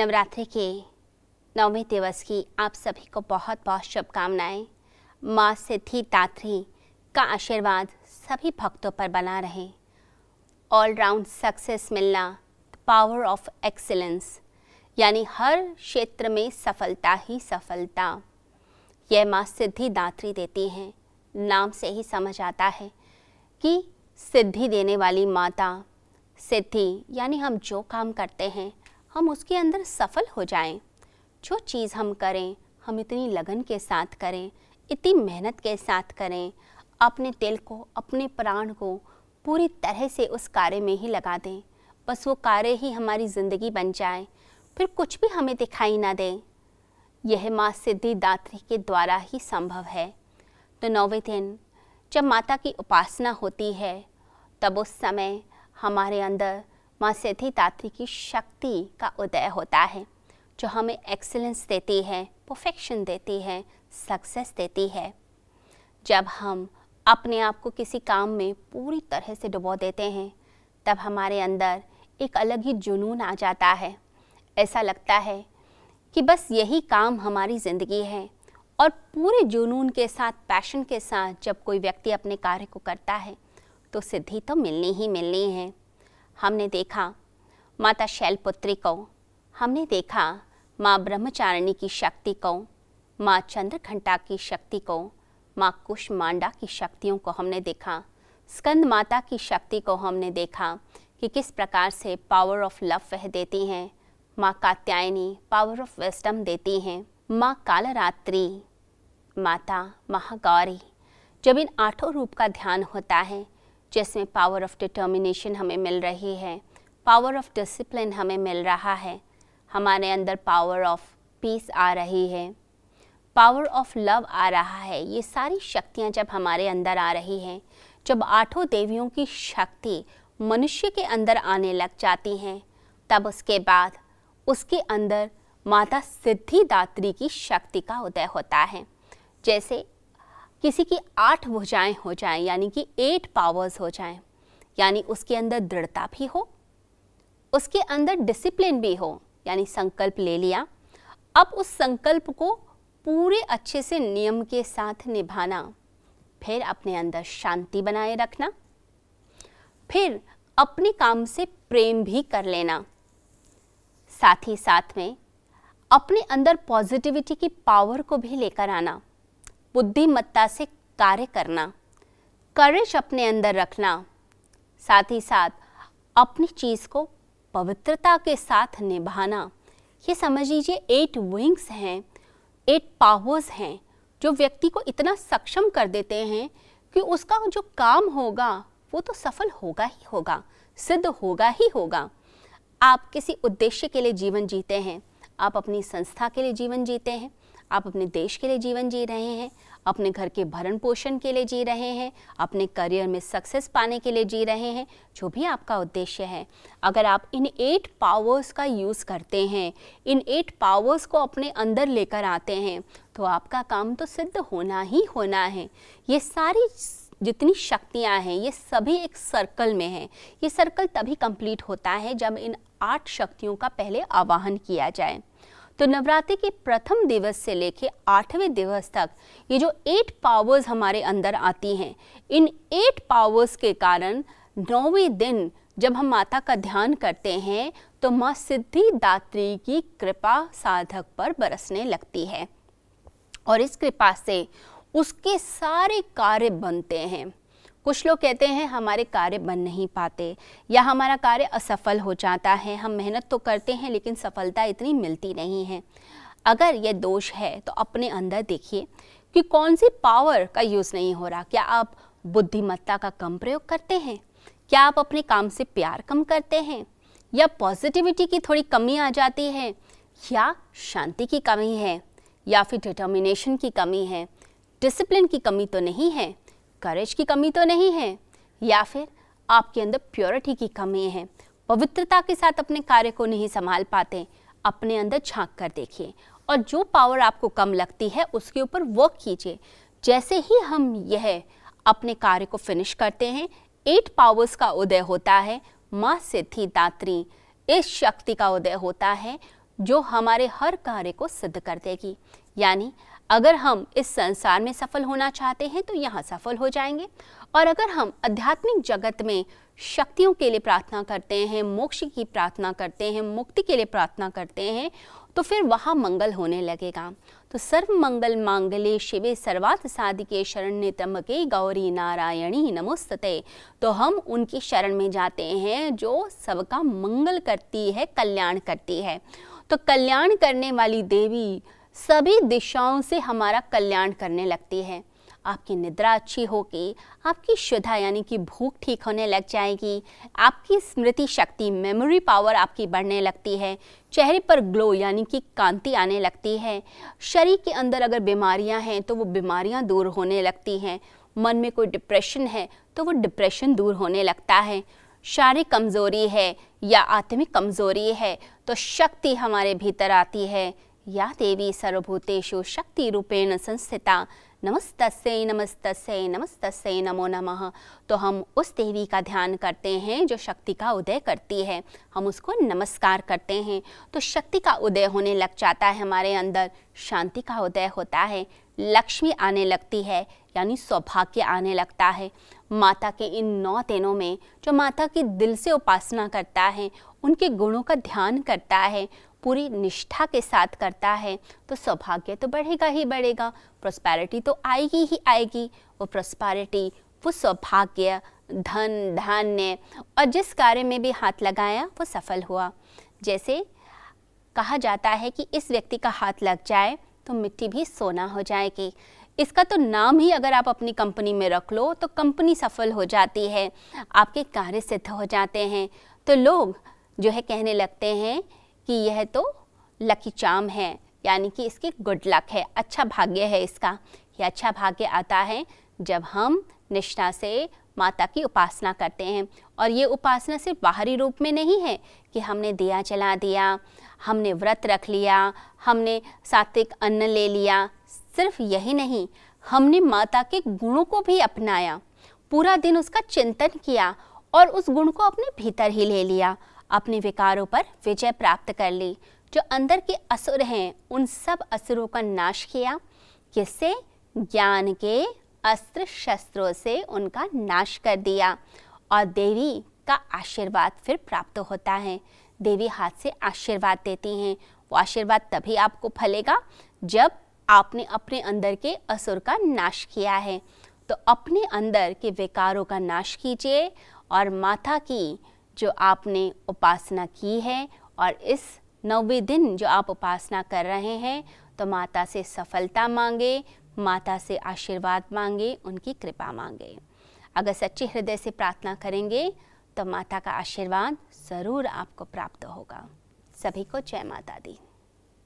नवरात्रि के नौवें दिवस की आप सभी को बहुत बहुत शुभकामनाएँ। माँ सिद्धि दात्री का आशीर्वाद सभी भक्तों पर बना रहे। ऑल राउंड सक्सेस मिलना पावर ऑफ़ एक्सीलेंस यानी हर क्षेत्र में सफलता ही सफलता। यह माँ सिद्धि दात्री देती हैं। नाम से ही समझ आता है कि सिद्धि देने वाली माता, सिद्धि, यानी हम जो काम करते हैं हम उसके अंदर सफल हो जाएँ। जो चीज़ हम करें, हम इतनी लगन के साथ करें, इतनी मेहनत के साथ करें, अपने दिल को, अपने प्राण को पूरी तरह से उस कार्य में ही लगा दें। बस वो कार्य ही हमारी ज़िंदगी बन जाए। फिर कुछ भी हमें दिखाई ना दे। यह माँ सिद्धिदात्री के द्वारा ही संभव है। तो नौवे दिन, जब माता की उपासना होती है, तब उस समय हमारे अंदर माँ सिद्धि दात्री की शक्ति का उदय होता है, जो हमें एक्सेलेंस देती है परफेक्शन देती है सक्सेस देती है। जब हम अपने आप को किसी काम में पूरी तरह से डुबो देते हैं, तब हमारे अंदर एक अलग ही जुनून आ जाता है। ऐसा लगता है कि बस यही काम हमारी ज़िंदगी है और पूरे जुनून के साथ पैशन के साथ जब कोई व्यक्ति अपने कार्य को करता है तो सिद्धि तो मिलनी ही मिलनी है। हमने देखा, माता शैलपुत्री को हमने देखा, माँ ब्रह्मचारिणी की शक्ति को माँ चंद्रघंटा की शक्ति को माँ कुष्मांडा की शक्तियों को हमने देखा। स्कंद माता की शक्ति को हमने देखा कि किस प्रकार से पावर ऑफ़ लव वह देती हैं। माँ कात्यायनी पावर ऑफ़ विस्डम देती हैं। माँ कालरात्रि, माता महागौरी। जब इन आठों रूप का ध्यान होता है जिसमें पावर ऑफ़ डिटर्मिनेशन हमें मिल रही है पावर ऑफ़ डिसिप्लिन हमें मिल रहा है, हमारे अंदर पावर ऑफ़ पीस आ रही है पावर ऑफ़ लव आ रहा है, ये सारी शक्तियाँ जब हमारे अंदर आ रही हैं, जब आठों देवियों की शक्ति मनुष्य के अंदर आने लग जाती हैं, तब उसके बाद उसके अंदर माता सिद्धिदात्री की शक्ति का उदय होता है, जैसे किसी की आठ भुजाएँ हो जाएँ, यानी कि एट पावर्स हो जाएँ, यानी उसके अंदर दृढ़ता भी हो, उसके अंदर डिसिप्लिन भी हो, यानी संकल्प ले लिया। अब उस संकल्प को पूरे अच्छे से नियम के साथ निभाना, फिर अपने अंदर शांति बनाए रखना, फिर अपने काम से प्रेम भी कर लेना। साथ ही साथ में अपने अंदर पॉजिटिविटी की पावर को भी लेकर आना। बुद्धिमत्ता से कार्य करना करेज अपने अंदर रखना, साथ ही साथ अपनी चीज़ को पवित्रता के साथ निभाना। ये समझ लीजिए एट विंग्स हैं एट पावर्स हैं, जो व्यक्ति को इतना सक्षम कर देते हैं कि उसका जो काम होगा, वो तो सफल होगा ही होगा, सिद्ध होगा ही होगा। आप किसी उद्देश्य के लिए जीवन जीते हैं, आप अपनी संस्था के लिए जीवन जीते हैं आप अपने देश के लिए जीवन जी रहे हैं, अपने घर के भरण पोषण के लिए जी रहे हैं, अपने करियर में सक्सेस पाने के लिए जी रहे हैं, जो भी आपका उद्देश्य है। अगर आप इन एट पावर्स का यूज़ करते हैं, इन एट पावर्स को अपने अंदर लेकर आते हैं तो आपका काम तो सिद्ध होना ही होना है। ये सारी जितनी शक्तियाँ हैं, ये सभी एक सर्कल में हैं। ये सर्कल तभी कंप्लीट होता है जब इन आठ शक्तियों का पहले आवाहन किया जाए। तो नवरात्रि के प्रथम दिवस से लेके आठवें दिवस तक ये जो एट पावर्स हमारे अंदर आती हैं, इन एट पावर्स के कारण नौवें दिन जब हम माता का ध्यान करते हैं तो माँ सिद्धिदात्री की कृपा साधक पर बरसने लगती है। और इस कृपा से उसके सारे कार्य बनते हैं। कुछ लोग कहते हैं, हमारे कार्य बन नहीं पाते या हमारा कार्य असफल हो जाता है। हम मेहनत तो करते हैं, लेकिन सफलता इतनी मिलती नहीं है। अगर ये दोष है तो अपने अंदर देखिए कि कौन सी पावर का यूज़ नहीं हो रहा। क्या आप बुद्धिमत्ता का कम प्रयोग करते हैं? क्या आप अपने काम से प्यार कम करते हैं? या पॉजिटिविटी की थोड़ी कमी आ जाती है? या शांति की कमी है? या फिर डिटर्मिनेशन की कमी है? डिसिप्लिन की कमी तो नहीं है। करेज की कमी तो नहीं है, या फिर आपके अंदर प्योरिटी की कमी है। पवित्रता के साथ अपने कार्य को नहीं संभाल पाते, अपने अंदर झाँक कर देखिए। और जो पावर आपको कम लगती है, उसके ऊपर वर्क कीजिए। जैसे ही हम यह अपने कार्य को फिनिश करते हैं एट पावर्स का उदय होता है। माँ सिद्धि दात्री, इस शक्ति का उदय होता है, जो हमारे हर कार्य को सिद्ध कर देगी। यानी अगर हम इस संसार में सफल होना चाहते हैं तो यहाँ सफल हो जाएँगे। और अगर हम आध्यात्मिक जगत में शक्तियों के लिए प्रार्थना करते हैं, मोक्ष की प्रार्थना करते हैं, मुक्ति के लिए प्रार्थना करते हैं तो फिर वहाँ मंगल होने लगेगा। तो सर्व मंगल मांगले शिवे सर्वात साधिके शरण्य तमके गौरी नारायणी नमोस्तते। तो हम उनकी शरण में जाते हैं, जो सबका मंगल करती है, कल्याण करती है। तो कल्याण करने वाली देवी सभी दिशाओं से हमारा कल्याण करने लगती है। आपकी निद्रा अच्छी होगी आपकी शुद्धा यानी कि भूख ठीक होने लग जाएगी, आपकी स्मृति शक्ति मेमोरी पावर आपकी बढ़ने लगती है, चेहरे पर ग्लो यानी कि कांति आने लगती है। शरीर के अंदर अगर बीमारियाँ हैं तो वो बीमारियाँ दूर होने लगती हैं। मन में कोई डिप्रेशन है तो वो डिप्रेशन दूर होने लगता है। शारीरिक कमज़ोरी है या आत्मिक कमज़ोरी है तो शक्ति हमारे भीतर आती है। या देवी सर्वभूतेषु शक्ति रूपेण संस्थिता। नमस्तस्य नमस्तस्य नमस्तस्य नमो नमः। तो हम उस देवी का ध्यान करते हैं जो शक्ति का उदय करती है। हम उसको नमस्कार करते हैं। तो शक्ति का उदय होने लग जाता है हमारे अंदर। शांति का उदय होता है। लक्ष्मी आने लगती है, यानी सौभाग्य आने लगता है। माता के इन नौ दिनों में जो माता की दिल से उपासना करता है, उनके गुणों का ध्यान करता है पूरी निष्ठा के साथ करता है तो सौभाग्य तो बढ़ेगा ही बढ़ेगा। प्रोस्पैरिटी तो आएगी ही आएगी वो प्रोस्पैरिटी वो सौभाग्य, धन, धान्य, और जिस कार्य में भी हाथ लगाया, वो सफल हुआ। जैसे कहा जाता है कि इस व्यक्ति का हाथ लग जाए तो मिट्टी भी सोना हो जाएगी। इसका तो नाम ही अगर आप अपनी कंपनी में रख लो तो कंपनी सफल हो जाती है, आपके कार्य सिद्ध हो जाते हैं। तो लोग जो है कहने लगते हैं कि यह तो लकी चाम है, यानी कि इसकी गुड लक है अच्छा भाग्य है इसका। यह अच्छा भाग्य आता है जब हम निष्ठा से माता की उपासना करते हैं। और ये उपासना सिर्फ़ बाहरी रूप में नहीं है कि हमने दिया जला दिया, हमने व्रत रख लिया, हमने सात्विक अन्न ले लिया, सिर्फ़ यही नहीं, हमने माता के गुणों को भी अपनाया, पूरा दिन उसका चिंतन किया और उस गुण को अपने भीतर ही ले लिया। अपने विकारों पर विजय प्राप्त कर ली। जो अंदर के असुर हैं, उन सब असुरों का नाश किया। किससे ज्ञान के अस्त्र शस्त्रों से उनका नाश कर दिया। और देवी का आशीर्वाद फिर प्राप्त होता है। देवी हाथ से आशीर्वाद देती हैं। वो आशीर्वाद तभी आपको फलेगा जब आपने अपने अंदर के असुर का नाश किया है। तो अपने अंदर के विकारों का नाश कीजिए और माता की जो आपने उपासना की है और इस नौवे दिन जो आप उपासना कर रहे हैं तो माता से सफलता मांगे, माता से आशीर्वाद मांगे, उनकी कृपा मांगे। अगर सच्चे हृदय से प्रार्थना करेंगे तो माता का आशीर्वाद ज़रूर आपको प्राप्त होगा। सभी को जय माता दी।